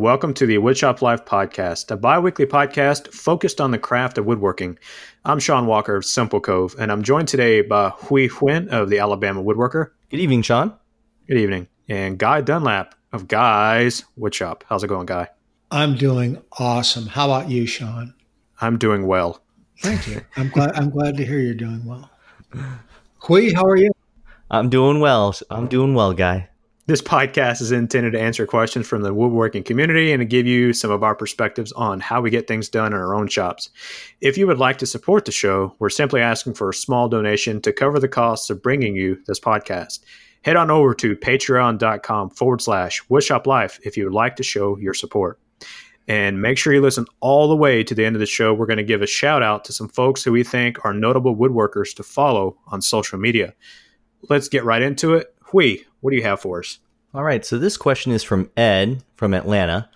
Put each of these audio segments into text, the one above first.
Welcome to the Woodshop Life podcast, a bi weekly podcast focused on the craft of woodworking. I'm Sean Walker of Simple Cove, and I'm joined today by Huy Huynh of the Alabama Woodworker. Good evening, Sean. Good evening. And Guy Dunlap of Guy's Woodshop. How's it going, Guy? I'm doing awesome. How about you, Sean? I'm doing well. Thank you. I'm glad. I'm glad to hear you're doing well. Hui, how are you? I'm doing well. I'm doing well, Guy. This podcast is intended to answer questions from the woodworking community and to give you some of our perspectives on how we get things done in our own shops. If you would like to support the show, we're simply asking for a small donation to cover the costs of bringing you this podcast. Head on over to patreon.com forward slash woodshop life if you would like to show your support. And make sure you listen all the way to the end of the show. We're going to give a shout out to some folks who we think are notable woodworkers to follow on social media. Let's get right into it. Huy, what do you have for us? All right. So this question is from Ed from Atlanta.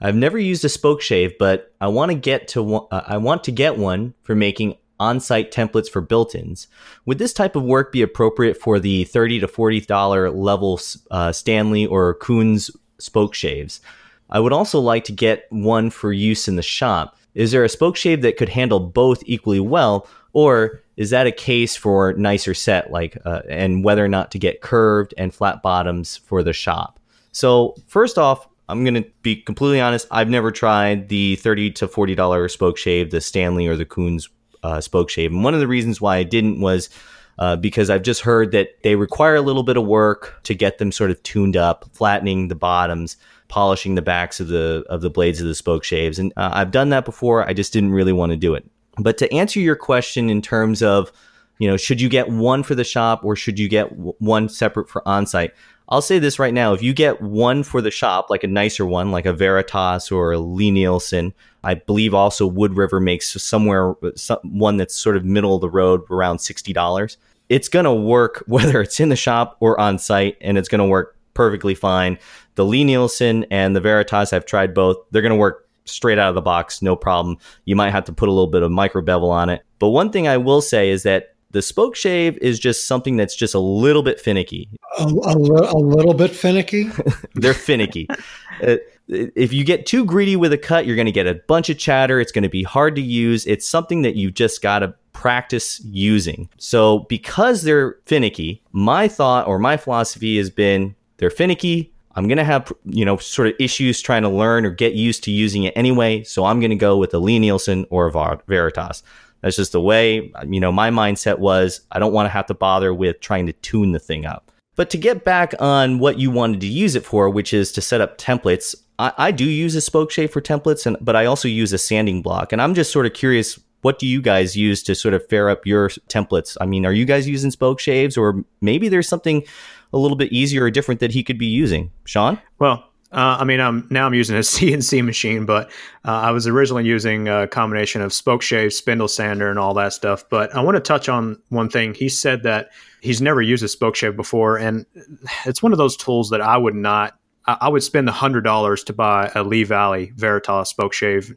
I've never used a spoke shave, but I want to get to uh, I want to get one for making on-site templates for built-ins. Would this type of work be appropriate for the thirty to forty dollar level uh, Stanley or Kunz spoke shaves? I would also like to get one for use in the shop. Is there a spoke shave that could handle both equally well, or is that a case for nicer set like uh, and whether or not to get curved and flat bottoms for the shop? So first off i'm to be completely honest i've never tried the 30 to 40 dollar spoke shave the stanley or the Kunz uh, spoke shave. And one of the reasons why i didn't was uh, because I've just heard that they require a little bit of work to get them sort of tuned up, flattening the bottoms, polishing the backs of the of the blades of the spoke shaves, and uh, I've done that before. I just didn't really want to do it. But to answer your question in terms of, you know, should you get one for the shop or should you get one separate for on-site? I'll say this right now: if you get one for the shop, like a nicer one, like a Veritas or a Lie-Nielsen, I believe also Wood River makes somewhere some, one that's sort of middle of the road, around sixty dollars. It's gonna work whether it's in the shop or on site, and it's gonna work perfectly fine. The Lie-Nielsen and the Veritas, I've tried both. They're gonna work straight out of the box, no problem. You might have to put a little bit of micro bevel on it. But one thing I will say is that the spoke shave is just something that's just a little bit finicky. A, a, a little bit finicky? They're finicky. uh, if you get too greedy with a cut, you're going to get a bunch of chatter. It's going to be hard to use. It's something that you just got to practice using. So, because they're finicky, my thought or my philosophy has been they're finicky, I'm going to have, you know, sort of issues trying to learn or get used to using it anyway. So I'm going to go with a Lie-Nielsen or a Veritas. That's just the way, you know, my mindset was I don't want to have to bother with trying to tune the thing up. But to get back on what you wanted to use it for, which is to set up templates, I, I do use a spoke shave for templates, and but I also use a sanding block. And I'm just sort of curious, what do you guys use to sort of fair up your templates? I mean, are you guys using spoke shaves, or maybe there's something a little bit easier or different that he could be using. Sean? Well, uh, I mean, I'm now I'm using a CNC machine, but uh, I was originally using a combination of spoke shave, spindle sander, and all that stuff. But I want to touch on one thing. He said that he's never used a spoke shave before, and it's one of those tools that I would not. I would spend the hundred dollars to buy a Lee Valley Veritas spoke shave,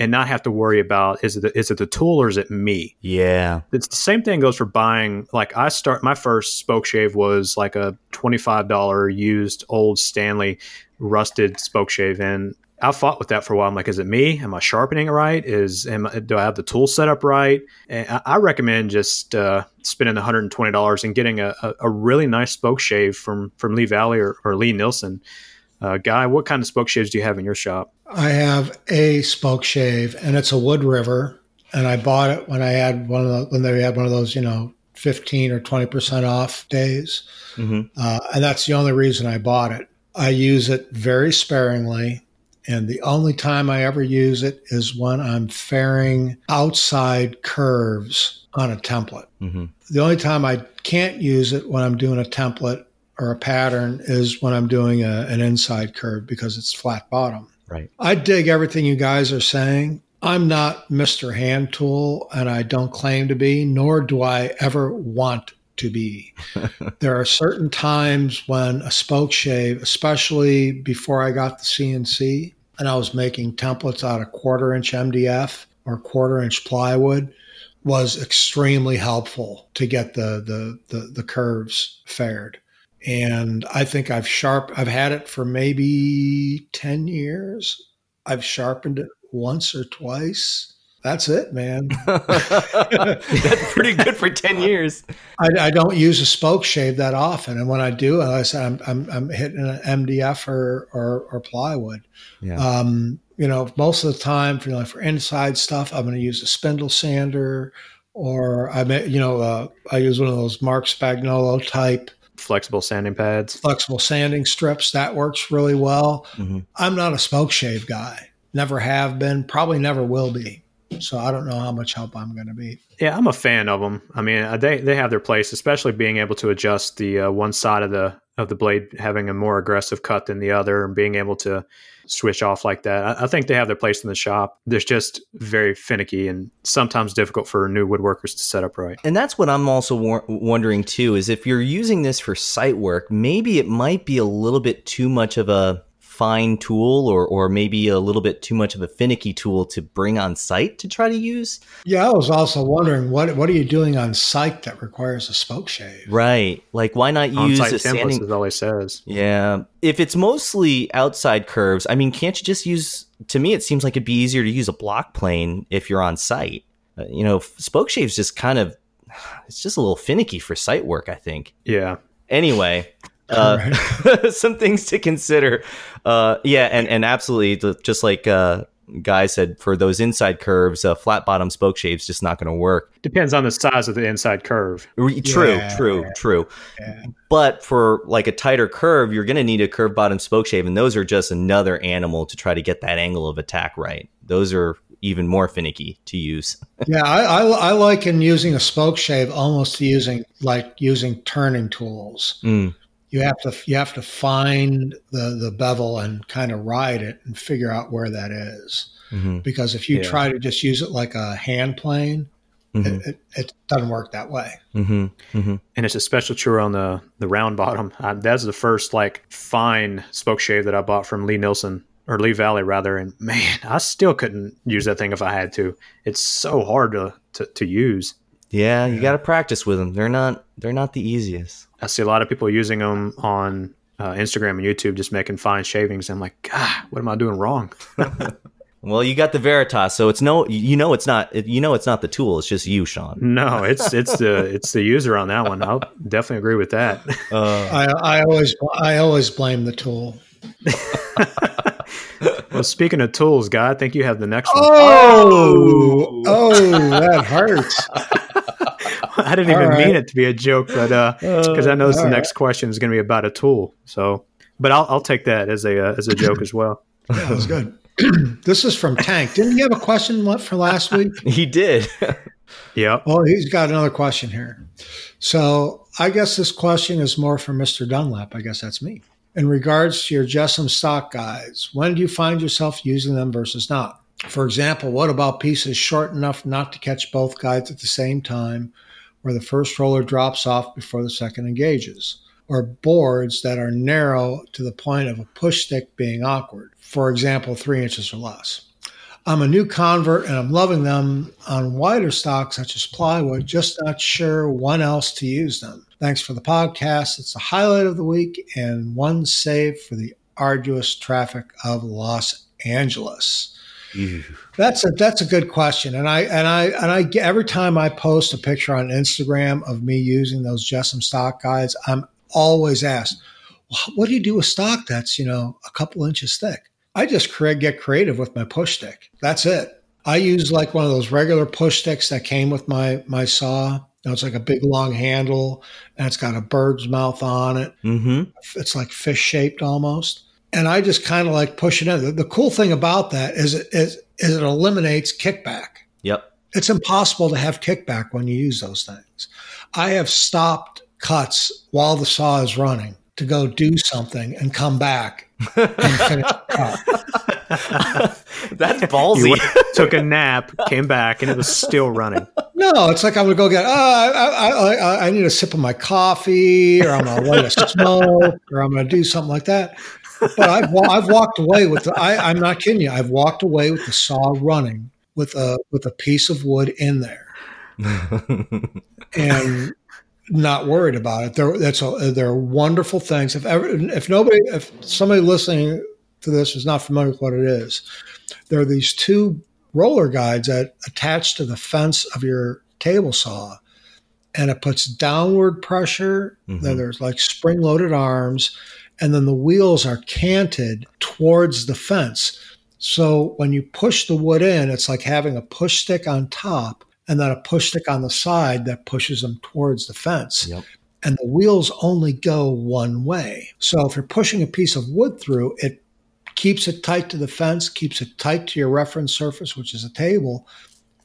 and not have to worry about is it the, is it the tool or is it me? Yeah, it's the same thing goes for buying. Like I start my first spoke shave was like a twenty five dollar used old Stanley rusted spoke shave, and I fought with that for a while. I'm like, is it me? Am I sharpening it right? Is am, do I have the tool set up right? And I, I recommend just uh, spending 120 dollars and getting a, a, a, really nice spoke shave from from Lee Valley or, or Lie-Nielsen. Uh, Guy, what kind of spoke shaves do you have in your shop? I have a spoke shave, and it's a Wood River, and I bought it when I had one of the, when they had one of those, you know, fifteen or twenty percent off days, mm-hmm. uh, and that's the only reason I bought it. I use it very sparingly, and the only time I ever use it is when I'm fairing outside curves on a template. Mm-hmm. The only time I can't use it when I'm doing a template or a pattern is when I'm doing a, an inside curve because it's flat bottom. Right. I dig everything you guys are saying. I'm not Mr. Hand Tool, and I don't claim to be, nor do I ever want to be. there are certain times when a spoke shave, especially before I got the CNC, and I was making templates out of quarter inch MDF or quarter inch plywood, was extremely helpful to get the the the, the curves faired. And I think I've sharp. I've had it for maybe ten years. I've sharpened it once or twice. That's it, man. That's pretty good for ten years. I, I, don't use a spoke shave that often, and when I do, I said I'm, I'm, I'm hitting an MDF or or, or plywood. Yeah. Um, you know, most of the time for you know, for inside stuff, I'm going to use a spindle sander, or I may, you know, uh, I use one of those Marc Spagnuolo type flexible sanding pads, flexible sanding strips. That works really well. Mm-hmm. I'm not a spoke shave guy. Never have been. Probably never will be. So I don't know how much help I'm going to be. Yeah, I'm a fan of them. I mean, uh, they they have their place, especially being able to adjust the uh, one side of the of the blade having a more aggressive cut than the other, and being able to switch off like that. I, think they have their place in the shop. They're just very finicky and sometimes difficult for new woodworkers to set up right. And that's what I'm also wa- wondering too is if you're using this for site work, maybe it might be a little bit too much of a fine tool or or maybe a little bit too much of a finicky tool to bring on site to try to use. Yeah, I was also wondering what what are you doing on site that requires a spoke shave? Right. Like why not use On-site a templates sanding is all he says. Yeah. If it's mostly outside curves, I mean, can't you just use to me it seems like it'd be easier to use a block plane if you're on site. Uh, you know, spoke shave's just kind of it's just a little finicky for site work, I think. Yeah. Anyway, uh, some things to consider. Uh, yeah, and and absolutely, just like uh, Guy said, for those inside curves, a flat bottom spoke shave's just not going to work. Depends on the size of the inside curve. True, yeah. true, true. Yeah. But for like a tighter curve, you're going to need a curved bottom spoke shave, and those are just another animal to try to get that angle of attack right. Those are even more finicky to use. yeah, I, I, I liken using a spoke shave almost to using like using turning tools. Mm you have to you have to find the the bevel and kind of ride it and figure out where that is. Mm-hmm. Because if you yeah. try to just use it like a hand plane, mm-hmm. it, it, it, doesn't work that way. Mm-hmm. mm-hmm. And it's especially true on the the round bottom. I, that's the first like fine spoke shave that I bought from Lie-Nielsen or Lee Valley rather. And man, I still couldn't use that thing if I had to. It's so hard to to, to use. Yeah, you got to practice with them. They're not they're not the easiest. I see a lot of people using them on uh, Instagram and YouTube, just making fine shavings. I'm like, God, what am I doing wrong? well, you got the Veritas, so it's no, you know, it's not, you know, it's not the tool. It's just you, Sean. No, it's it's the it's the user on that one. I'll definitely agree with that. Uh, I, I always I always blame the tool. well, speaking of tools, guy, I think you have the next one. Oh, oh, that hurts. I didn't even right. mean it to be a joke, but because uh, I know the right. next question is going to be about a tool. So, but I'll, I'll take that as a uh, as a joke as well. Yeah, that was good. this is from Tank. Didn't you have a question left for last week? He did. yeah. Well, he's got another question here. So I guess this question is more for Mr. Dunlap. I guess that's me in regards to your JessEm stock guides, when do you find yourself using them versus not? For example, what about pieces short enough not to catch both guides at the same time, where the first roller drops off before the second engages? Or boards that are narrow to the point of a push stick being awkward, for example, three inches or less. I'm a new convert and I'm loving them on wider stock such as plywood, just not sure when else to use them. Thanks for the podcast. It's the highlight of the week and one save for the arduous traffic of Los Angeles. Ew. That's a that's a good question, and I and I and I every time I post a picture on Instagram of me using those JessEm stock guides, I'm always asked, well, "What do you do with stock that's you know a couple inches thick?" I just get creative with my push stick. That's it. I use like one of those regular push sticks that came with my my saw, know, it's like a big long handle and it's got a bird's mouth on it. Mm-hmm. It's like fish shaped almost. And I just kind of like push it in. The, the cool thing about that is it, is, is it eliminates kickback. Yep. It's impossible to have kickback when you use those things. I have stopped cuts while the saw is running to go do something and come back and finish the cut. That's ballsy. Went, took a nap, came back, and it was still running. No, it's like I'm gonna go get. Oh, I, I, I, I need a sip of my coffee, or I'm gonna light a smoke, or I'm gonna do something like that. But I've I've walked away with. The, I, I'm not kidding you. I've walked away with the saw running with a with a piece of wood in there, and not worried about it. They're that's a, they're wonderful things. If ever, if nobody, if somebody listening to this is not familiar with what it is, there are these two roller guides that attach to the fence of your table saw, and it puts downward pressure. Mhm. Then there's like spring loaded arms, and then the wheels are canted towards the fence. So when you push the wood in, it's like having a push stick on top and then a push stick on the side that pushes them towards the fence. Yep. And the wheels only go one way. So if you're pushing a piece of wood through, it keeps it tight to the fence, keeps it tight to your reference surface, which is a table,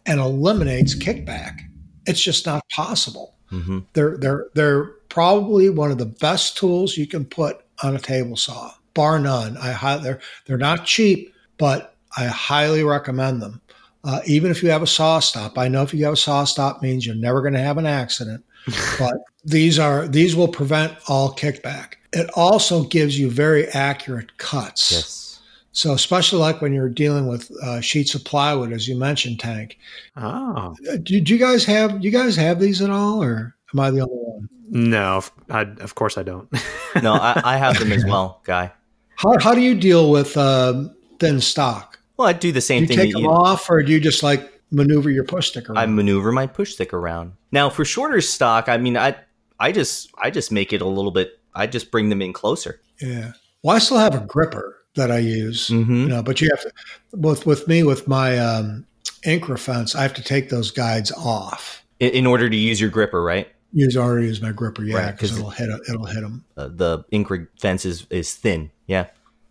and eliminates kickback. It's just not possible. hmm They're they're they're probably one of the best tools you can put on a table saw, bar none. I hi- they're they're not cheap, but I highly recommend them. Uh, even if you have a saw stop, I know if you have a saw stop means you're never going to have an accident, but these are these will prevent all kickback. It also gives you very accurate cuts. Yes. So especially like when you're dealing with uh, sheets of plywood, as you mentioned, Tank. Oh Do, do you guys have you guys have these at all, or am I the only one? no, I, of course I don't. No, I, I have them as well, guy. How, how do you deal with um, thin stock? Well, I do the same thing. Do you thing take that them you. off, or do you just like maneuver your push stick around? I maneuver my push stick around. Now for shorter stock, I mean, I I just I just make it a little bit. I just bring them in closer. yeah. Well, I still have a gripper that I use, Mm-hmm. you know, but you have to. With with me with my um, Incra fence, I have to take those guides off. In, in order to use your gripper, right? Use already as my gripper, yeah, Right, it'll hit it'll hit them. Uh, the Incra fence is is thin. Yeah.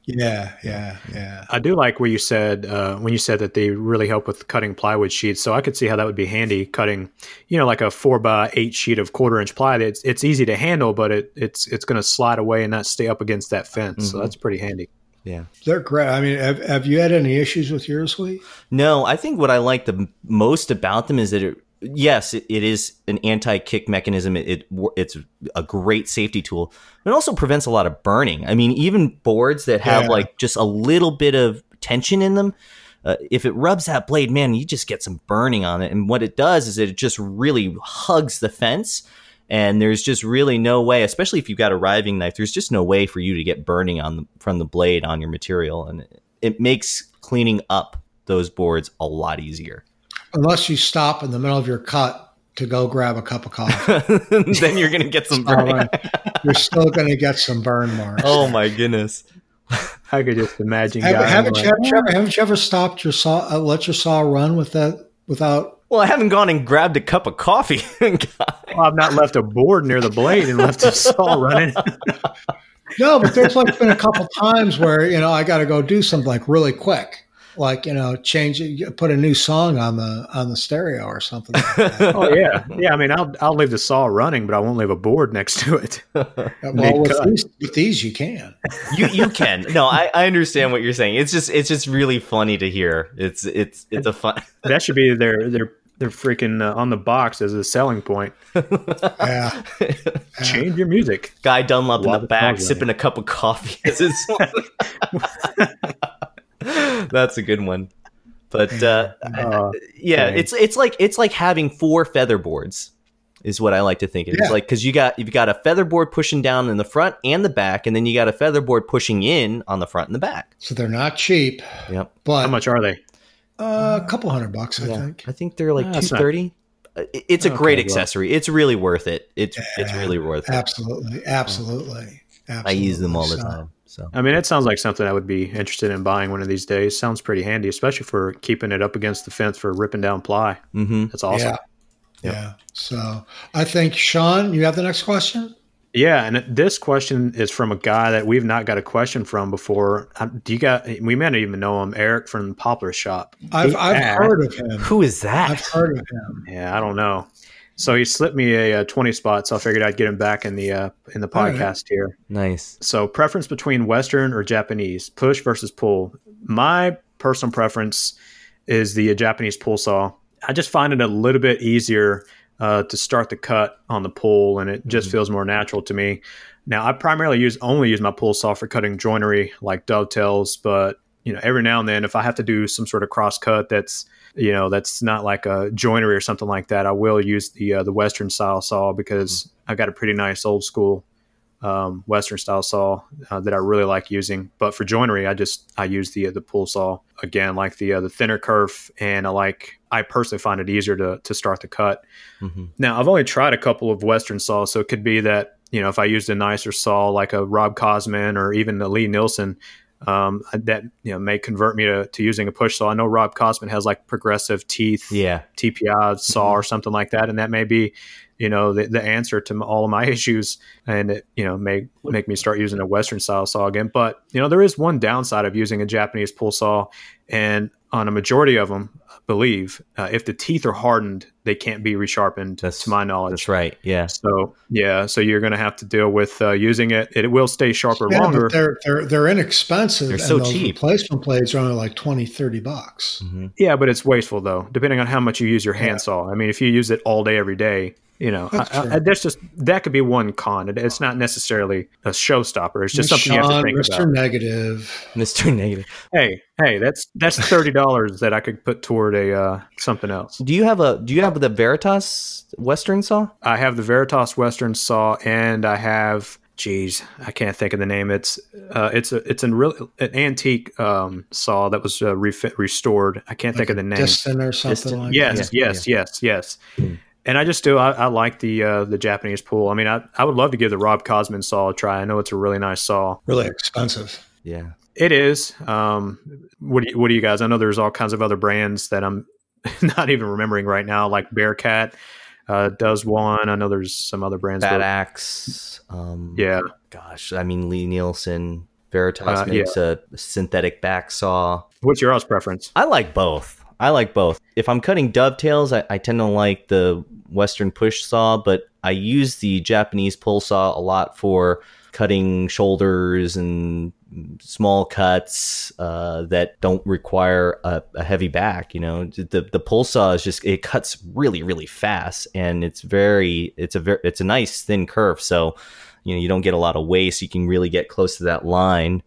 Yeah, yeah, yeah. I do like where you said uh, when you said that they really help with cutting plywood sheets. So I could see how that would be handy cutting, you know, like a four by eight sheet of quarter inch ply. It's it's easy to handle, but it, it's it's going to slide away and not stay up against that fence. So Mhm. that's pretty handy. Yeah. They're great. I mean, have, have you had any issues with yours, Lee? No, I think what I like the most about them is that it, yes, it, it is an anti-kick mechanism. It, it it's a great safety tool. It also prevents a lot of burning. I mean, even boards that have Yeah. like just a little bit of tension in them, uh, if it rubs that blade, man, you just get some burning on it. And what it does is it just really hugs the fence. And there's just really no way, especially if you've got a riving knife, there's just no way for you to get burning on the, from the blade on your material, and it, it makes cleaning up those boards a lot easier. Unless you stop in the middle of your cut to go grab a cup of coffee, then you're gonna get some All burning. right. you're still going to get some burn marks. oh my goodness! I could just imagine. Have, guys haven't, you, like, haven't, you ever, haven't you ever stopped your saw, uh, let your saw run with that without? Well, I haven't gone and grabbed a cup of coffee. well, I've not left a board near the blade and left the saw running. No, but there's like been a couple times where you know I got to go do something like really quick, like you know change it, put a new song on the on the stereo or something. Like that. oh yeah, yeah. I mean, I'll I'll leave the saw running, but I won't leave a board next to it. well, with these, with these you can. you you can. No, I, I understand what you're saying. It's just it's just really funny to hear. It's it's it's a fun. That should be their their their freaking uh, on the box as a selling point. Yeah, Change your music. Guy Dunlap in the the back sipping a cup of coffee as his That's a good one. But uh, Uh, yeah, Dang. it's it's like it's like having four feather boards is what I like to think. Of. It's Yeah. like because you got you've got a feather board pushing down in the front and the back, and then you got a feather board pushing in on the front and the back. so they're not cheap, Yep. but how much are they? Uh, a couple hundred bucks, I think. I think they're like Ah, two that's not- thirty. It's a Okay, great well. accessory. It's really worth it. It's it's really worth it. Absolutely, absolutely, absolutely. I use them all the So, time. So I mean, it sounds like something I would be interested in buying one of these days. Sounds pretty handy, especially for keeping it up against the fence for ripping down ply. hmm That's awesome. Yeah, Yep. yeah. So I think Sean, you have the next question. Yeah, and this question is from a guy that we've not got a question from before. Um, Do you got? We may not even know him, Eric from Poplar Shop. I've I've heard of him. who is that? I've heard of him. Yeah, I don't know. So he slipped me a, uh twenty spot, so I figured I'd get him back in the uh, in the All right. podcast here. nice. So preference between Western or Japanese, push versus pull. My personal preference is the uh, Japanese pull saw. I just find it a little bit easier uh, to start the cut on the pull, and it just Mhm. feels more natural to me. Now, I primarily use only use my pull saw for cutting joinery like dovetails, but you know, every now and then, if I have to do some sort of cross cut that's you know that's not like a joinery or something like that, I will use the uh, the Western style saw because I've got a pretty nice old school um, Western style saw uh, that I really like using. But for joinery, I just I use the the pull saw again, like the uh, the thinner kerf, and I like I personally find it easier to to start the cut. Mm-hmm. Now I've only tried a couple of Western saws, so it could be that you know if I used a nicer saw like a Rob Cosman or even a Lie-Nielsen, um, that you know may convert me to, to using a push saw. I know Rob Cosman has like progressive teeth, yeah, TPI saw or something like that, and that may be you know the, the answer to all of my issues, and it you know may make me start using a Western style saw again. But you know there is one downside of using a Japanese pull saw, and on a majority of them, believe uh, if the teeth are hardened, they can't be resharpened. That's, to my knowledge, that's right. Yeah. So yeah, so you're going to have to deal with uh, using it. It will stay sharper yeah, longer. they're they're they're inexpensive. They're so cheap. Replacement blades are only like 20, 30 bucks. Mm-hmm. Yeah, but it's wasteful though, depending on how much you use your handsaw. Yeah. I mean, if you use it all day every day, you know, that's, I, I, that's, just that could be one con. It, it's not necessarily a showstopper. It's just something you have to think Mr. about. Negative, Mr. Negative. Hey, hey, that's that's thirty dollars that I could put toward a uh, something else. Do you have a Do you have the Veritas Western saw? I have the Veritas Western saw, and I have. Geez, I can't think of the name. It's uh, it's a it's an real an antique um, saw that was uh, refit, restored. I can't like think of the name. Disston or something Disston. like yes, that. Yes, yeah. yes, yes, yes, hmm and I just do. I, I like the uh, the Japanese pool. I mean, I, I would love to give the Rob Cosman saw a try. I know it's a really nice saw. Really expensive. Yeah, it is. Um, what do you, what do you guys? I know there's all kinds of other brands that I'm not even remembering right now, like Bearcat uh, does one. I know there's some other brands. Bad Axe. Um, yeah. Gosh, I mean Lie-Nielsen, Veritas uh, makes yeah. a synthetic back saw. What's your house preference? I like both. I like both. If I'm cutting dovetails, I, I tend to like the Western push saw, but I use the Japanese pull saw a lot for cutting shoulders and small cuts uh, that don't require a, a, heavy back. You know, the the pull saw is just it cuts really really fast, and it's very it's a very it's a nice thin curve. So you know you don't get a lot of waste. You can really get close to that line.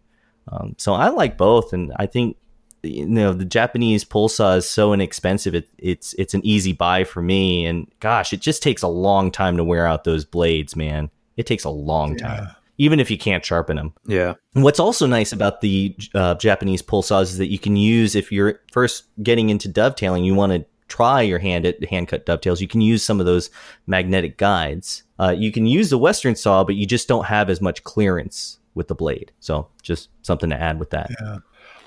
Um, so I like both, and I think you know the Japanese pull saw is so inexpensive. It, it's it's an easy buy for me, and gosh, it just takes a long time to wear out those blades, man. It takes a long time, even if you can't sharpen them. Yeah. And what's also nice about the uh, Japanese pull saws is that you can use if you're first getting into dovetailing, you want to try your hand at hand cut dovetails. You can use some of those magnetic guides. Uh, you can use the Western saw, but you just don't have as much clearance with the blade. So just something to add with that. Yeah.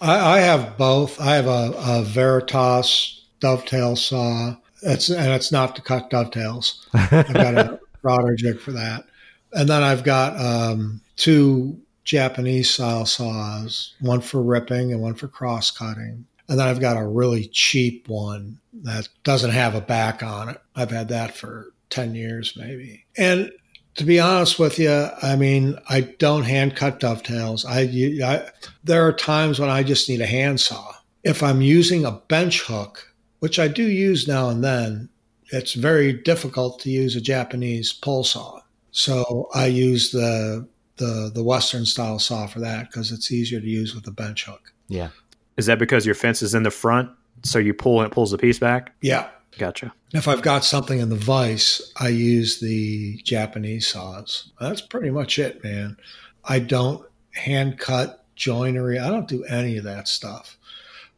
I, I have both. I have a, a, Veritas dovetail saw. It's and it's not to cut dovetails. I've got a router jig for that, and then I've got um, two Japanese style saws, one for ripping and one for cross cutting. And then I've got a really cheap one that doesn't have a back on it. I've had that for 10 years maybe. And to be honest with you, I mean, I don't hand cut dovetails. I, I, there are times when I just need a handsaw. If I'm using a bench hook, which I do use now and then, it's very difficult to use a Japanese pull saw. So I use the the the Western style saw for that because it's easier to use with a bench hook. Yeah. Is that because your fence is in the front, so you pull and it pulls the piece back? Yeah. Gotcha. If I've got something in the vise, I use the Japanese saws. That's pretty much it, man. I don't hand cut joinery. I don't do any of that stuff.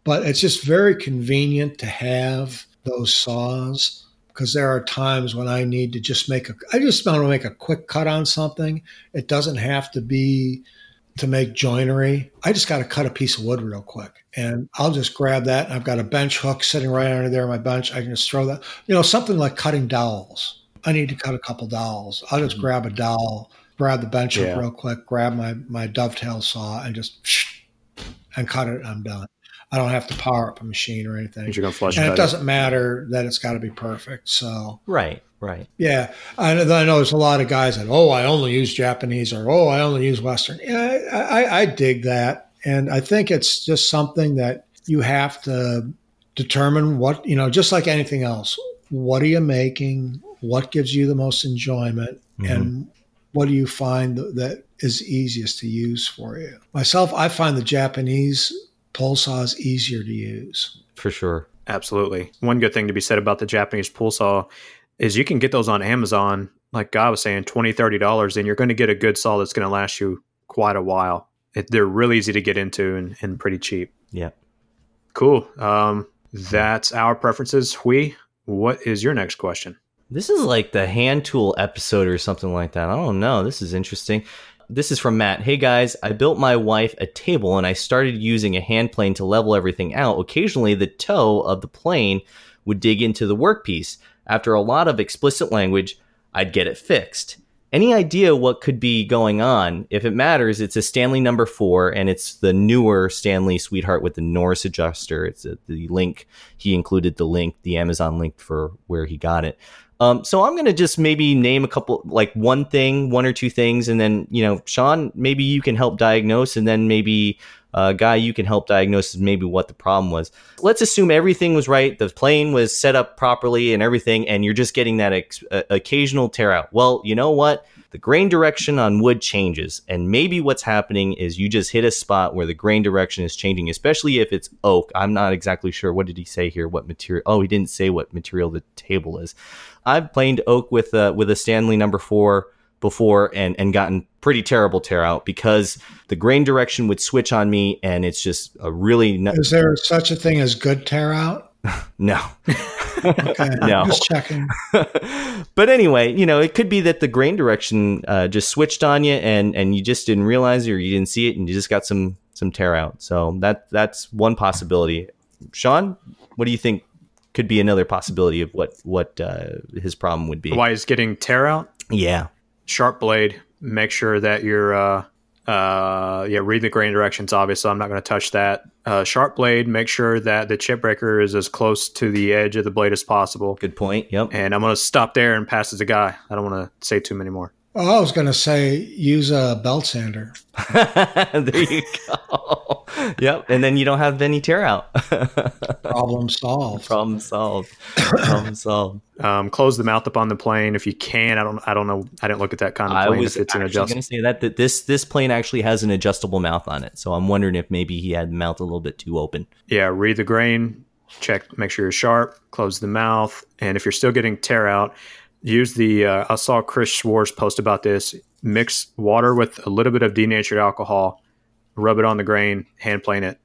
But it's just very convenient to have those saws because there are times when I need to just make a I just want to make a quick cut on something. It doesn't have to be to make joinery. I just got to cut a piece of wood real quick and I'll just grab that. I've got a bench hook sitting right under there on my bench. I can just throw that, you know, something like cutting dowels. I need to cut a couple dowels. I'll just mm-hmm. grab a dowel, grab the bench hook real quick, grab my, my dovetail saw and just and cut it. I'm done. I don't have to power up a machine or anything. You're gonna flush and it doesn't it. matter that it's got to be perfect. So right, right, yeah. I, I know there's a lot of guys that oh I only use Japanese or oh I only use Western. Yeah, I, I dig that, and I think it's just something that you have to determine what you know. Just like anything else, what are you making? What gives you the most enjoyment, mm-hmm. and what do you find that is easiest to use for you? Myself, I find the Japanese pull saw is easier to use. For sure. Absolutely. One good thing to be said about the Japanese pull saw is you can get those on Amazon, like Guy was saying, $20, $30, and you're going to get a good saw that's going to last you quite a while. It, they're really easy to get into and, and pretty cheap. Yeah. Cool. Um, that's our preferences. Huy, what is your next question? This is like the hand tool episode or something like that. I don't know. This is interesting. This is from Matt. Hey guys, I built my wife a table and I started using a hand plane to level everything out. Occasionally, the toe of the plane would dig into the workpiece. After a lot of explicit language, I'd get it fixed. Any idea what could be going on? If it matters, it's a Stanley number four, and it's the newer Stanley Sweetheart with the Norris adjuster. It's a, the link. He included the link, the Amazon link for where he got it. Um, so I'm going to just maybe name a couple, like one thing, one or two things, and then you know, Sean, maybe you can help diagnose, and then maybe uh, guy you can help diagnose maybe what the problem was. Let's assume everything was right, the plane was set up properly, and everything, and you're just getting that ex- uh, occasional tear out. Well, you know what? The grain direction on wood changes, and maybe what's happening is you just hit a spot where the grain direction is changing, especially if it's oak. I'm not exactly sure. What did he say here? What material? Oh, he didn't say what material the table is. I've planed oak with a, with a Stanley number four before and, and gotten pretty terrible tear out because the grain direction would switch on me and it's just a really. No- Is there such a thing as good tear out? no. okay, no. just checking. but anyway, you know, it could be that the grain direction uh, just switched on you and and you just didn't realize it or you didn't see it and you just got some some tear out. So that that's one possibility. Sean, what do you think could be another possibility of what what uh, his problem would be. Why is getting tear out? Yeah. Sharp blade. Make sure that you're uh, uh, yeah read the grain directions. Obviously, I'm not going to touch that. Uh, sharp blade. Make sure that the chip breaker is as close to the edge of the blade as possible. Good point. Yep. And I'm going to stop there and pass it to guy. I don't want to say too many more. Oh, I was going to say use a belt sander. there you go. yep, and then you don't have any tear out. Problem solved. Problem solved. Problem solved. Um, close the mouth up on the plane if you can. I don't. I don't know. I didn't look at that kind of plane. I was it's actually going to say that that this this plane actually has an adjustable mouth on it. So I'm wondering if maybe he had the mouth a little bit too open. Yeah, read the grain. Check. Make sure you're sharp. Close the mouth. And if you're still getting tear out use the uh, I saw Chris Schwarz post about this. Mix water with a little bit of denatured alcohol, rub it on the grain, hand plane it,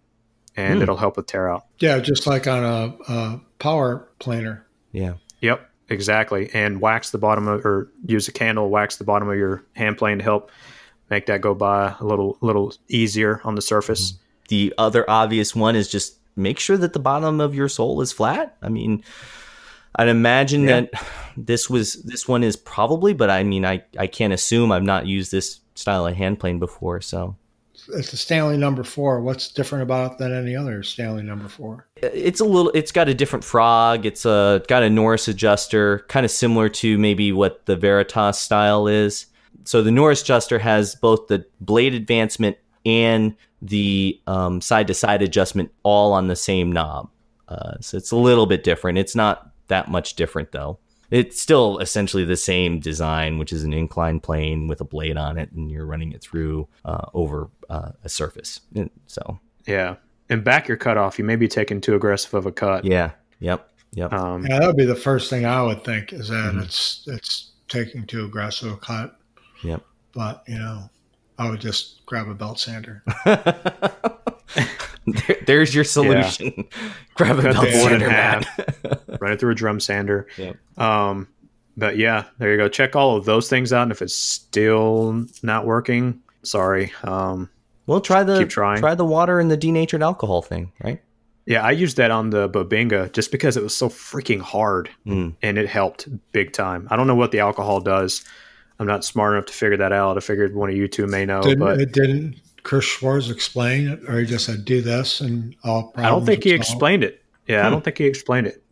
and mm. it'll help with tear out. Yeah, just like on a, a, power planer. Yeah. Yep. Exactly. And wax the bottom of, or use a candle, wax the bottom of your hand plane to help make that go by a little, little easier on the surface. Mm-hmm. The other obvious one is just make sure that the bottom of your sole is flat. I mean, I'd imagine yeah. that this was this one is probably, but I mean, I I can't assume. I've not used this style of hand plane before, so it's a Stanley number four. What's different about it than any other Stanley number four? It's a little. It's got a different frog. It's a got a Norris adjuster, kind of similar to maybe what the Veritas style is. So the Norris adjuster has both the blade advancement and the side to side adjustment all on the same knob. Uh, so it's a little bit different. It's not that much different though. It's still essentially the same design, which is an inclined plane with a blade on it, and you're running it through uh, over uh, a surface. So yeah, and back your cutoff, you may be taking too aggressive of a cut. Yeah. Yep. Yep. Um, yeah, that would be the first thing I would think is that mm-hmm. it's it's taking too aggressive a cut. Yep. But you know, I would just grab a belt sander. there, there's your solution. Yeah. Grab a Cut belt sander, run it through a drum sander. Yep. Um, but yeah, there you go. Check all of those things out, and if it's still not working, sorry. Um, we'll try the keep trying. Try the water and the denatured alcohol thing, right? Yeah, I used that on the Bubinga just because it was so freaking hard, mm. and it helped big time. I don't know what the alcohol does. I'm not smart enough to figure that out. I figured one of you two may know, didn't, but it didn't Chris Schwarz explain it, or he just said, "Do this," and all. I don't think he solved? explained it. Yeah, hmm. I don't think he explained it.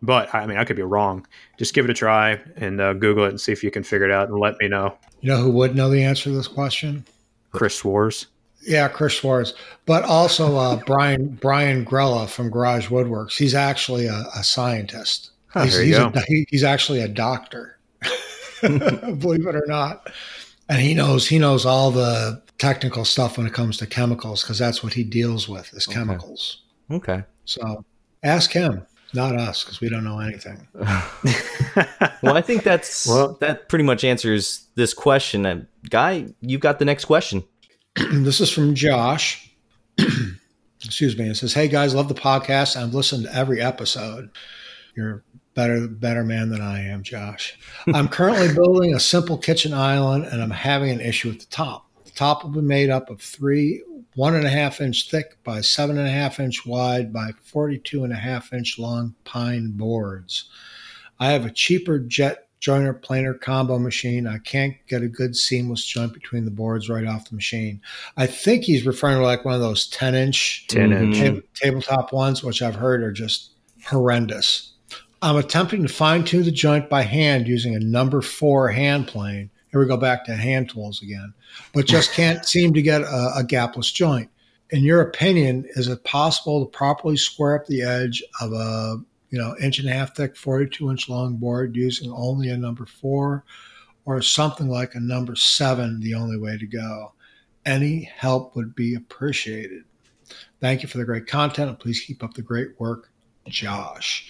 But I mean, I could be wrong. Just give it a try and uh, Google it and see if you can figure it out and let me know. You know who would know the answer to this question? Chris Schwarz. Yeah, Chris Schwarz, but also uh, Brian Brian Grella from Garage Woodworks. He's actually a, a scientist. Oh, he's, he's, a, he, he's actually a doctor, believe it or not, and he knows he knows all the technical stuff when it comes to chemicals because that's what he deals with is chemicals. Okay. So ask him, not us, because we don't know anything. well, I think that's well, that pretty much answers this question. Uh, Guy, you've got the next question. this is from Josh. Excuse me. It says, "Hey guys, love the podcast. I've listened to every episode. You're better better man than I am, Josh. I'm currently building a simple kitchen island, and I'm having an issue with the top. The top will be made up of three one and a half inch thick by seven and a half inch wide by 42 and a half inch long pine boards. I have a cheaper jet joiner planer combo machine. I can't get a good seamless joint between the boards right off the machine. I think he's referring to like one of those 10 inch 10 inch tab- tabletop ones, which I've heard are just horrendous. I'm attempting to fine tune the joint by hand using a number four hand plane. Here we go back to hand tools again, but just can't seem to get a, a gapless joint. In your opinion, is it possible to properly square up the edge of a you know inch and a half thick, 42 inch long board using only a number four, or something like a number seven the only way to go? Any help would be appreciated. Thank you for the great content and please keep up the great work, Josh.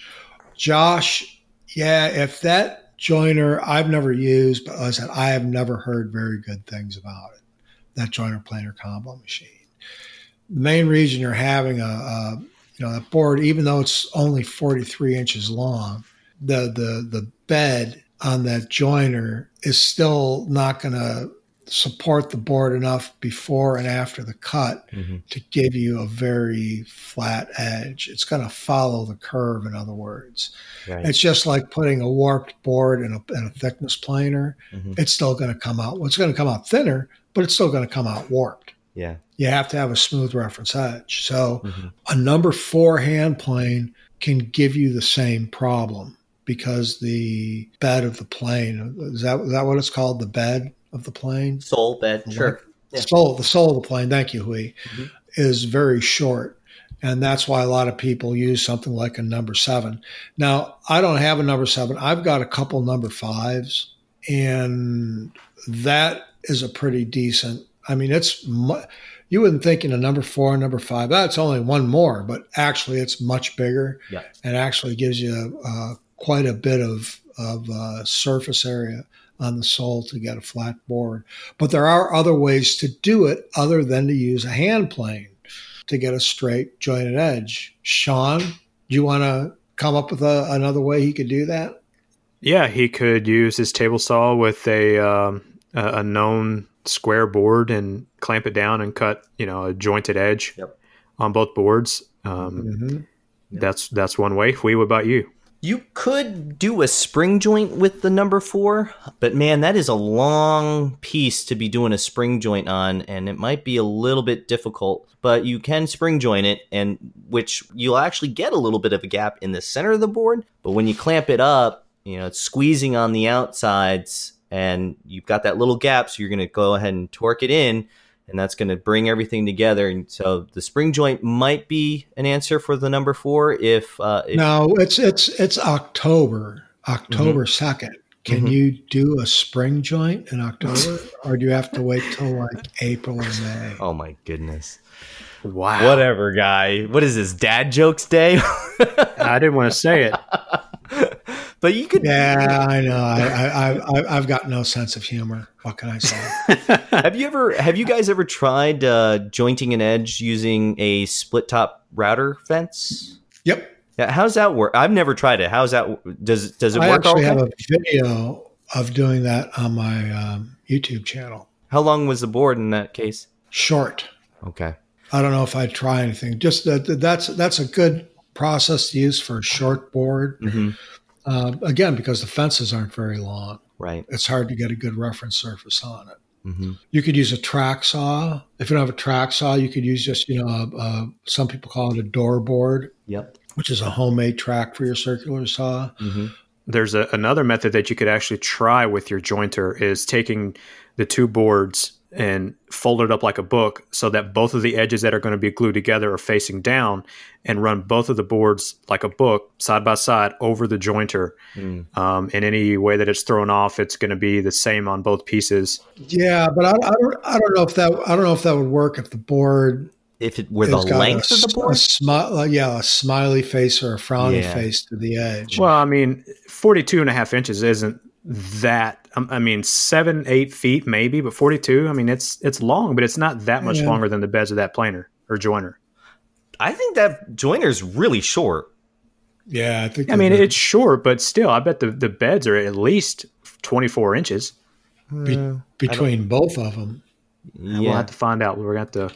Josh, yeah, if that joiner I've never used, but I said I have never heard very good things about it. That joiner planer combo machine. The main reason you're having a, a you know that board, even though it's only 43 inches long, the the the bed on that joiner is still not going to support the board enough before and after the cut mm-hmm. to give you a very flat edge. It's going to follow the curve, in other words. Right. It's just like putting a warped board in a, in a thickness planer. Mm-hmm. It's still going to come out. Well, it's going to come out thinner, but it's still going to come out warped. Yeah. You have to have a smooth reference edge. So mm-hmm. a number four hand plane can give you the same problem because the bed of the plane is that is that what it's called the bed of the plane. Sole bed, sure. Yeah. Sole, the sole of the plane, thank you, Huy, mm-hmm. is very short. And that's why a lot of people use something like a number seven. Now, I don't have a number seven. I've got a couple number fives, and that is a pretty decent. I mean, it's you wouldn't think in a number four, number five, that's only one more, but actually it's much bigger yeah. and actually gives you uh, quite a bit of, of uh, surface area on the sole to get a flat board. But there are other ways to do it other than to use a hand plane to get a straight jointed edge. Sean, do you want to come up with a, another way he could do that? Yeah, he could use his table saw with a um, a known square board and clamp it down and cut you know a jointed edge yep. on both boards. Um, mm-hmm. yep. That's that's one way. Hui, what about you? You could do a spring joint with the number four, but man, that is a long piece to be doing a spring joint on, and it might be a little bit difficult. But you can spring joint it, and which you'll actually get a little bit of a gap in the center of the board. But when you clamp it up, you know, it's squeezing on the outsides, and you've got that little gap, so you're going to go ahead and torque it in and that's going to bring everything together. And so the spring joint might be an answer for the number four. If, uh, if no, it's it's it's October, October 2nd mm-hmm. Can mm-hmm. you do a spring joint in October, or do you have to wait till like April or May? Oh my goodness! Wow. Whatever, guy. What is this? Dad jokes day? I didn't want to say it. But you could. Yeah, I know. I, I, I've got no sense of humor. What can I say? have you ever? Have you guys ever tried uh, jointing an edge using a split top router fence? Yep. Yeah. How's that work? I've never tried it. How's that? Does does it I work? I actually have a video of doing that on my um, YouTube channel. How long was the board in that case? Short. Okay. I don't know if I'd try anything. Just that that's that's a good process to use for a short board. Mm-hmm. Uh, again, because the fences aren't very long. Right. It's hard to get a good reference surface on it. Mm-hmm. You could use a track saw. If you don't have a track saw, you could use just, you know, a, a, some people call it a door board. Yep. Which is a homemade track for your circular saw. Mm-hmm. There's a, another method that you could actually try with your jointer is taking the two boards and fold it up like a book so that both of the edges that are going to be glued together are facing down and run both of the boards like a book side by side over the jointer. Mm. Um, in any way that it's thrown off, it's going to be the same on both pieces. Yeah, but I, I, don't, I don't know if that I don't know if that would work if the board if it were the length a, of the board? A smi- yeah, a smiley face or a frowny yeah. face to the edge. Well, I mean, 42 and a half inches isn't that I mean seven eight feet maybe, but forty two. I mean it's it's long, but it's not that much yeah. longer than the beds of that planer or joiner. I think that joiner's really short. Yeah, I think. I mean good. it's short, but still, I bet the the beds are at least twenty four inches Be- uh, between both of them. Yeah. We'll have to find out. We're going to have to.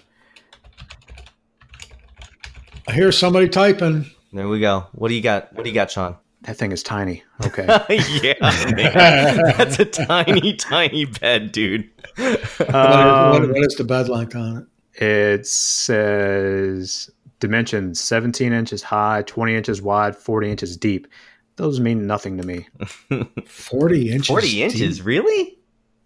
I hear somebody typing. There we go. What do you got? What do you got, Sean? That thing is tiny. Okay. yeah, that's a tiny, tiny bed, dude. Um, what, what is the bed length on it? It says dimensions 17 inches high, 20 inches wide, 40 inches deep. Those mean nothing to me. 40 inches. 40 inches, deep? really?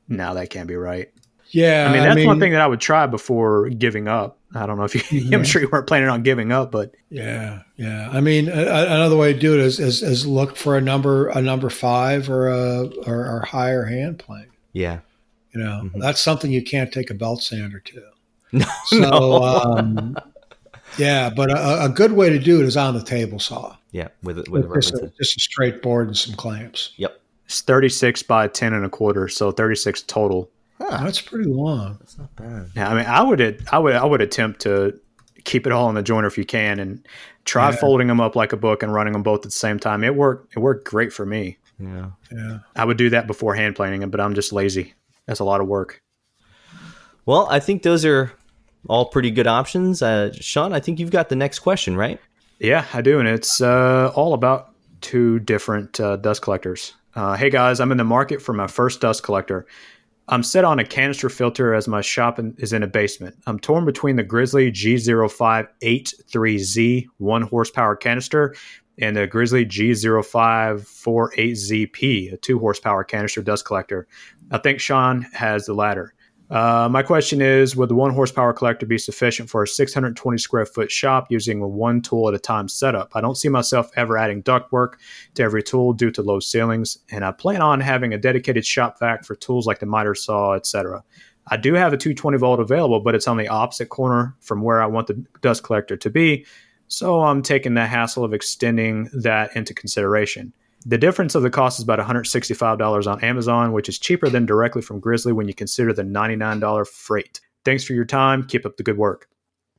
No, that can't be right. Yeah. I mean, that's I mean, one thing that I would try before giving up. I don't know if you, yeah. I'm sure you weren't planning on giving up, but yeah, yeah. I mean, another way to do it is, is, is look for a number, a number five or a, or, or higher hand plane. Yeah. You know, mm-hmm. that's something you can't take a belt sander to. No, so, no. um, yeah, but a, a, good way to do it is on the table saw. Yeah. With, with, with just, a, just a straight board and some clamps. Yep. It's 36 by 10 and a quarter. So 36 total. Huh, that's pretty long. That's not bad. Yeah, I mean, I would, I would, I would attempt to keep it all in the jointer if you can, and try yeah. folding them up like a book and running them both at the same time. It worked. It worked great for me. Yeah, yeah. I would do that before hand planing it, but I'm just lazy. That's a lot of work. Well, I think those are all pretty good options. Uh, Sean, I think you've got the next question, right? Yeah, I do, and it's uh, all about two different uh, dust collectors. Uh, hey guys, I'm in the market for my first dust collector. I'm set on a canister filter as my shop is in a basement. I'm torn between the Grizzly G0583Z 1 horsepower canister and the Grizzly G0548ZP, a 2 horsepower canister dust collector. I think Sean has the latter. Uh, my question is Would the one horsepower collector be sufficient for a 620 square foot shop using a one tool at a time setup? I don't see myself ever adding ductwork to every tool due to low ceilings, and I plan on having a dedicated shop vac for tools like the miter saw, etc. I do have a 220 volt available, but it's on the opposite corner from where I want the dust collector to be, so I'm taking the hassle of extending that into consideration. The difference of the cost is about $165 on Amazon, which is cheaper than directly from Grizzly when you consider the $99 freight. Thanks for your time. Keep up the good work.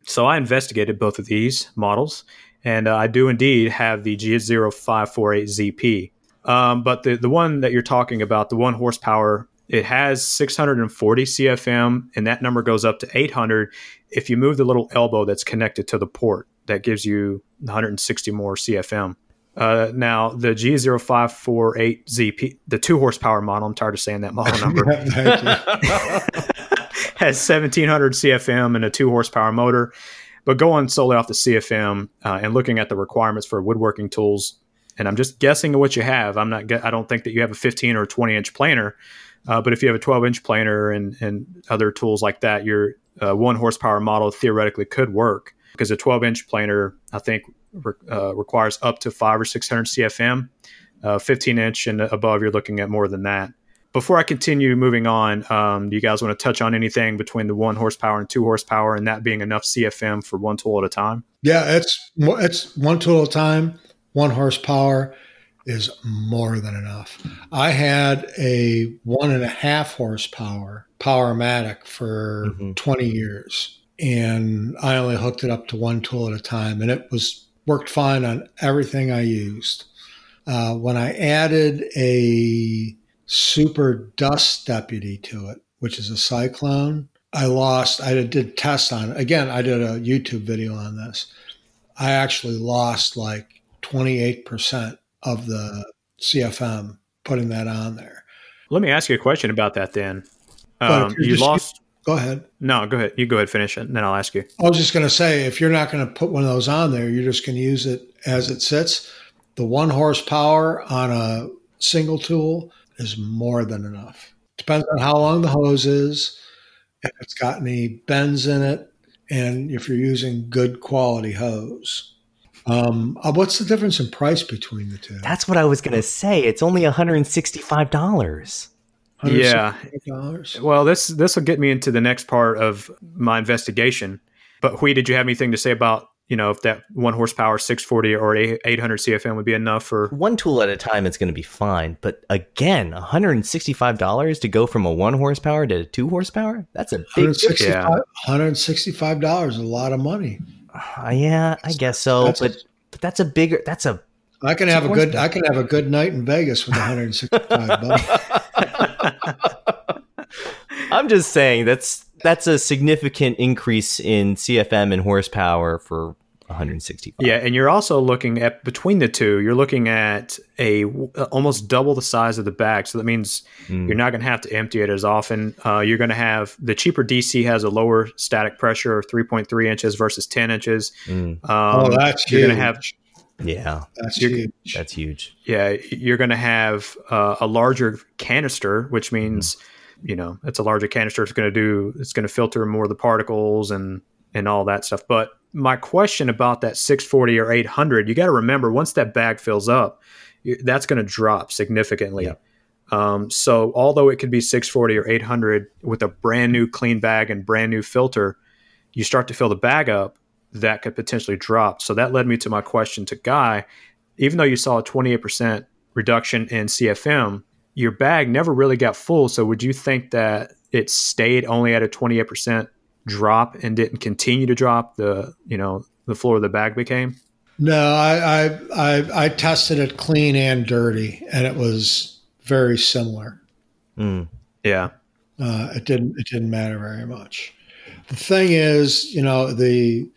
So I investigated both of these models, and uh, I do indeed have the G0548ZP. Um, but the, the one that you're talking about, the one horsepower, it has 640 CFM, and that number goes up to 800 if you move the little elbow that's connected to the port. That gives you 160 more CFM. Uh, now the G0548ZP, the two horsepower model, I'm tired of saying that model number, has 1700 CFM and a two horsepower motor. But going solely off the CFM uh, and looking at the requirements for woodworking tools, and I'm just guessing what you have. I'm not. I don't think that you have a 15 or 20 inch planer, uh, but if you have a 12 inch planer and and other tools like that, your uh, one horsepower model theoretically could work because a 12 inch planer, I think, re- uh, requires up to five or 600 CFM. Uh, 15 inch and above, you're looking at more than that. Before I continue moving on, um, do you guys want to touch on anything between the one horsepower and two horsepower, and that being enough CFM for one tool at a time? Yeah, it's it's one tool at a time. One horsepower is more than enough. I had a one and a half horsepower Powermatic for mm-hmm. 20 years and I only hooked it up to one tool at a time, and it was worked fine on everything I used. Uh, when I added a super dust deputy to it, which is a cyclone, I lost. I did tests on it. Again, I did a YouTube video on this. I actually lost like 28% of the CFM putting that on there. Let me ask you a question about that then. Um, you lost Go ahead. No, go ahead. You go ahead, finish it, and then I'll ask you. I was just going to say, if you're not going to put one of those on there, you're just going to use it as it sits. The one horsepower on a single tool is more than enough. Depends on how long the hose is if it's got any bends in it, and if you're using good quality hose. Um, uh, what's the difference in price between the two? That's what I was going to say. It's only $165. Yeah. $165? Well, this this will get me into the next part of my investigation. But Huy, did you have anything to say about you know if that one horsepower 640 or 800 CFM would be enough for? One tool at a time, it's going to be fine. But again, $165 to go from a one horsepower to a two horsepower? That's a big difference. $165, $165 is a lot of money. Uh, yeah, I guess so. That's a- but but that's a bigger. That's a I can have a good. I can have a good night in Vegas with 165 bucks. I'm just saying that's that's a significant increase in CFM and horsepower for 165. Yeah, and you're also looking at between the two. You're looking at a almost double the size of the bag, so that means Mm. you're not going to have to empty it as often. Uh, you're going to have the cheaper DC has a lower static pressure of 3.3 inches versus 10 inches. Mm. Um, oh, that's you're huge. going to have Yeah, that's huge. that's huge. yeah, you're going to have uh, a larger canister, which means you know it's a larger canister. It's going to do it's going to filter more of the particles and and all that stuff. But my question about that 640 or 800, you got to remember once that bag fills up, that's going to drop significantly. Yep. Um, so although it could be 640 or 800 with a brand new clean bag and brand new filter, you start to fill the bag up, that could potentially drop. So that led me to my question to Guy. Even though you saw a 28% reduction in CFM, your bag never really got full. So would you think that it stayed only at a 28% drop and didn't continue to drop the, you know, the floor of the bag became? No, I, I I I tested it clean and dirty, and it was very similar. Mm. Yeah. Uh, it didn't it didn't matter very much. The thing is, you know, the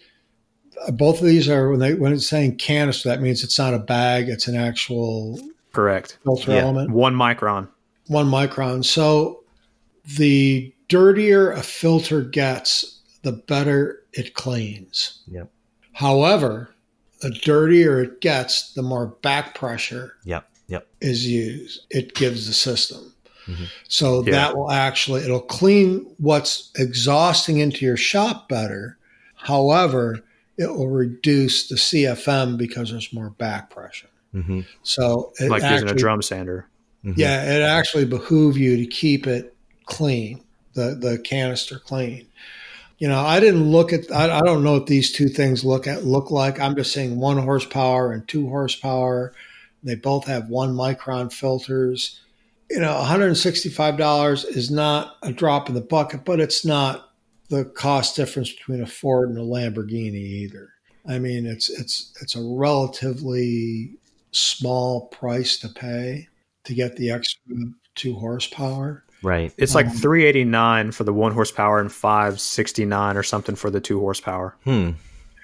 both of these are when they when it's saying canister, that means it's not a bag; it's an actual Correct. filter Yeah. element. One micron. one micron. So the dirtier a filter gets, the better it cleans. Yep. However, the dirtier it gets, the more back pressure Yep. Yep. is used. It gives the system. Mhm. So Yeah. that will actually it'll clean what's exhausting into your shop better. However, it will reduce the CFM because there's more back pressure. Hmm So it like using a drum sander. yeah, it actually behoove you to keep it clean, the the canister clean. You know, I didn't look at. I, I don't know what these two things look at look like. I'm just saying one horsepower and two horsepower. They both have one micron filters. You know, 165 dollars is not a drop in the bucket, but it's not the cost difference between a Ford and a Lamborghini either. I mean, it's it's it's a relatively small price to pay to get the extra two horsepower. Right. It's like Um, 389 for the one horsepower and 569 or something for the two horsepower. Hmm.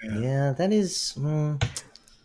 Yeah. Yeah, that is. mm,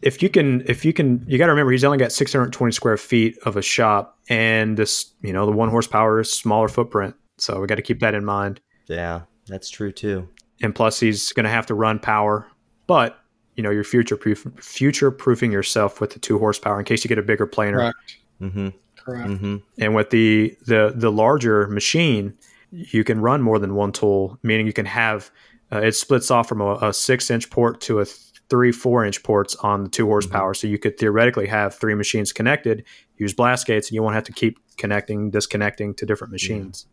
If you can, if you can, you got to remember he's only got 620 square feet of a shop, and this, you know, the one horsepower is smaller footprint. So we got to keep that in mind. yeah, that's true too. And plus, he's going to have to run power, but you know, you're future proof, future proofing yourself with the two horsepower in case you get a bigger planer. Correct. Mm-hmm. Correct. Mm-hmm. And with the the the larger machine, you can run more than one tool, meaning you can have uh, it splits off from a, a six inch port to a three four inch ports on the two horsepower. So you could theoretically have three machines connected, use blast gates, and you won't have to keep connecting, disconnecting to different machines.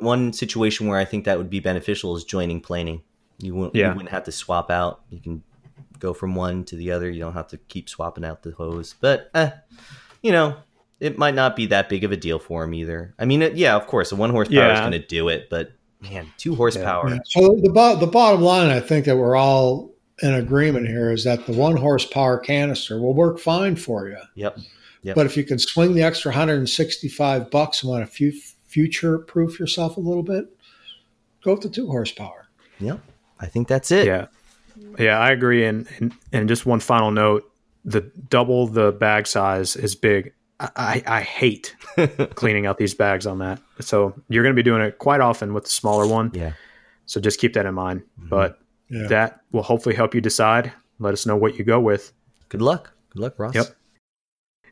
One situation where I think that would be beneficial is joining planing. You wouldn't, Yeah. you wouldn't have to swap out. You can go from one to the other. You don't have to keep swapping out the hose. But, eh, you know, it might not be that big of a deal for him either. I mean, it, yeah, of course, a one horsepower is going to do it, but man, two horsepower. Yeah. So the bo- the bottom line, I think that we're all in agreement here, is that the one horsepower canister will work fine for you. Yep. Yep. But if you can swing the extra 165 bucks and want to fu- future proof yourself a little bit, go with the two horsepower. Yep. I think that's it. Yeah, yeah, I agree. And, and and just one final note: the double the bag size is big. I, I, I hate cleaning out these bags on that. So you're going to be doing it quite often with the smaller one. Yeah. So just keep that in mind. Mm-hmm. But Yeah. that will hopefully help you decide. Let us know what you go with. Good luck. Good luck, Ross. Yep.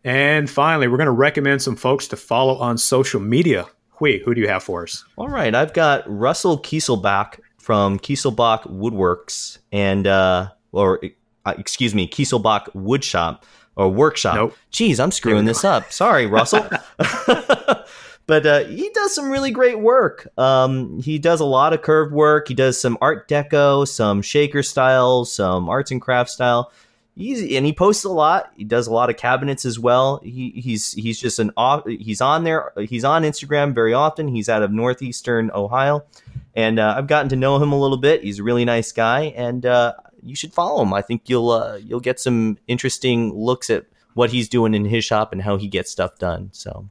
And finally, we're going to recommend some folks to follow on social media. Huy, who do you have for us? All right, I've got Russell Kieselbach from Kieselbach Woodworks and uh, or uh, excuse me, Kieselbach Woodshop or Workshop. Nope. Geez, I'm screwing this up. Sorry, Russell. but uh, he does some really great work. Um, he does a lot of curved work. He does some Art Deco, some Shaker style, some arts and crafts style. He's, and he posts a lot. He does a lot of cabinets as well. He, he's he's just an off. He's on there. He's on Instagram very often. He's out of northeastern Ohio, and uh, I've gotten to know him a little bit. He's a really nice guy, and uh, you should follow him. I think you'll uh, you'll get some interesting looks at what he's doing in his shop and how he gets stuff done. So,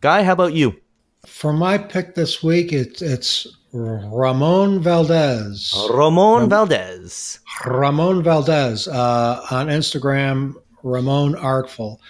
Guy, how about you? For my pick this week, it's it's Ramon Valdez. Ramon Valdez. Ramon Valdez uh, on Instagram. Ramon Artful.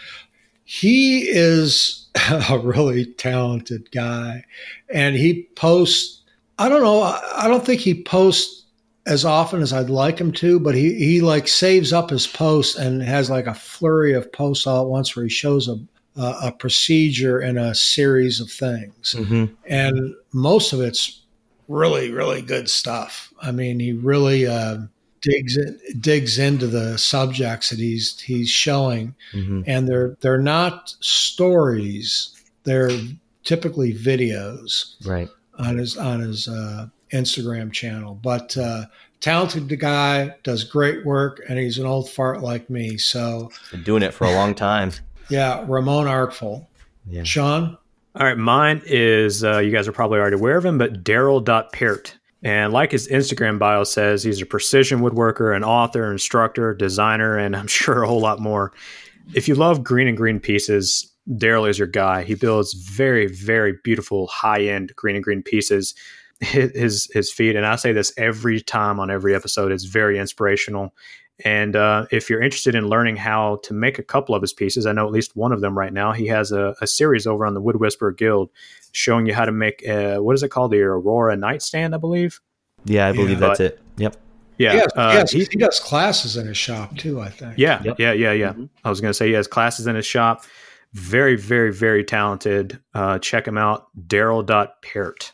He is a really talented guy, and he posts. I don't know. I don't think he posts as often as I'd like him to, but he he like saves up his posts and has like a flurry of posts all at once where he shows a a, a procedure and a series of things, Mm-hmm. and most of it's really really good stuff. I mean, he really uh, digs in, digs into the subjects that he's he's showing, Mm-hmm. and they're they're not stories; they're typically videos Right. on his on his uh, Instagram channel. But uh, talented guy, does great work, and he's an old fart like me. So Been doing it for a long time. yeah, Ramon Artful. Yeah. Sean, All right, mine is uh, you guys are probably already aware of him, but Darrell.Peart. And like his Instagram bio says, he's a precision woodworker, an author, instructor, designer, and I'm sure a whole lot more. If you love Greene and Greene pieces, Darrell is your guy. He builds very, very beautiful high end Greene and Greene pieces. His, his feed, and I say this every time on every episode, is very inspirational. And uh, if you're interested in learning how to make a couple of his pieces, I know at least one of them right now. He has a, a series over on the Wood Whisperer Guild showing you how to make a, what is it called? The Aurora nightstand, I believe. Yeah, I believe Yeah. that's it. Yep. Yeah, he, has, uh, he, has- he- he does classes in his shop too. I think. yeah, Yep. yeah, yeah, yeah. Mhm. I was going to say he has classes in his shop. Very, very, very talented. Uh, check him out, Darrell Darrell.Peart.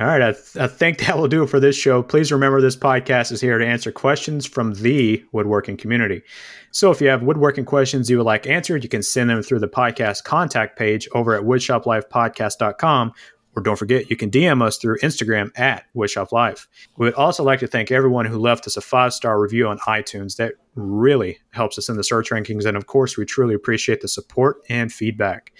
All right, I, th- I think that will do it for this show. Please remember this podcast is here to answer questions from the woodworking community. So if you have woodworking questions you would like answered, you can send them through the podcast contact page over at woodshoplifepodcast.com. Or don't forget, you can DM us through Instagram at woodshoplife. We would also like to thank everyone who left us a five star review on iTunes. That really helps us in the search rankings. And of course, we truly appreciate the support and feedback.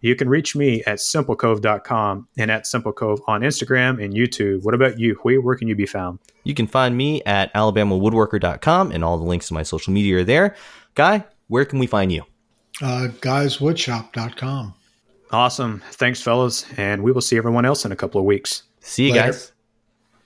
You can reach me at simplecove.com and at simplecove on Instagram and YouTube. What about you? Huy, where can you be found? You can find me at alabamawoodworker.com and all the links to my social media are there. Guy, where can we find you? Uh, guyswoodshop.com. Awesome. Thanks, fellas. And we will see everyone else in a couple of weeks. See you Later. guys.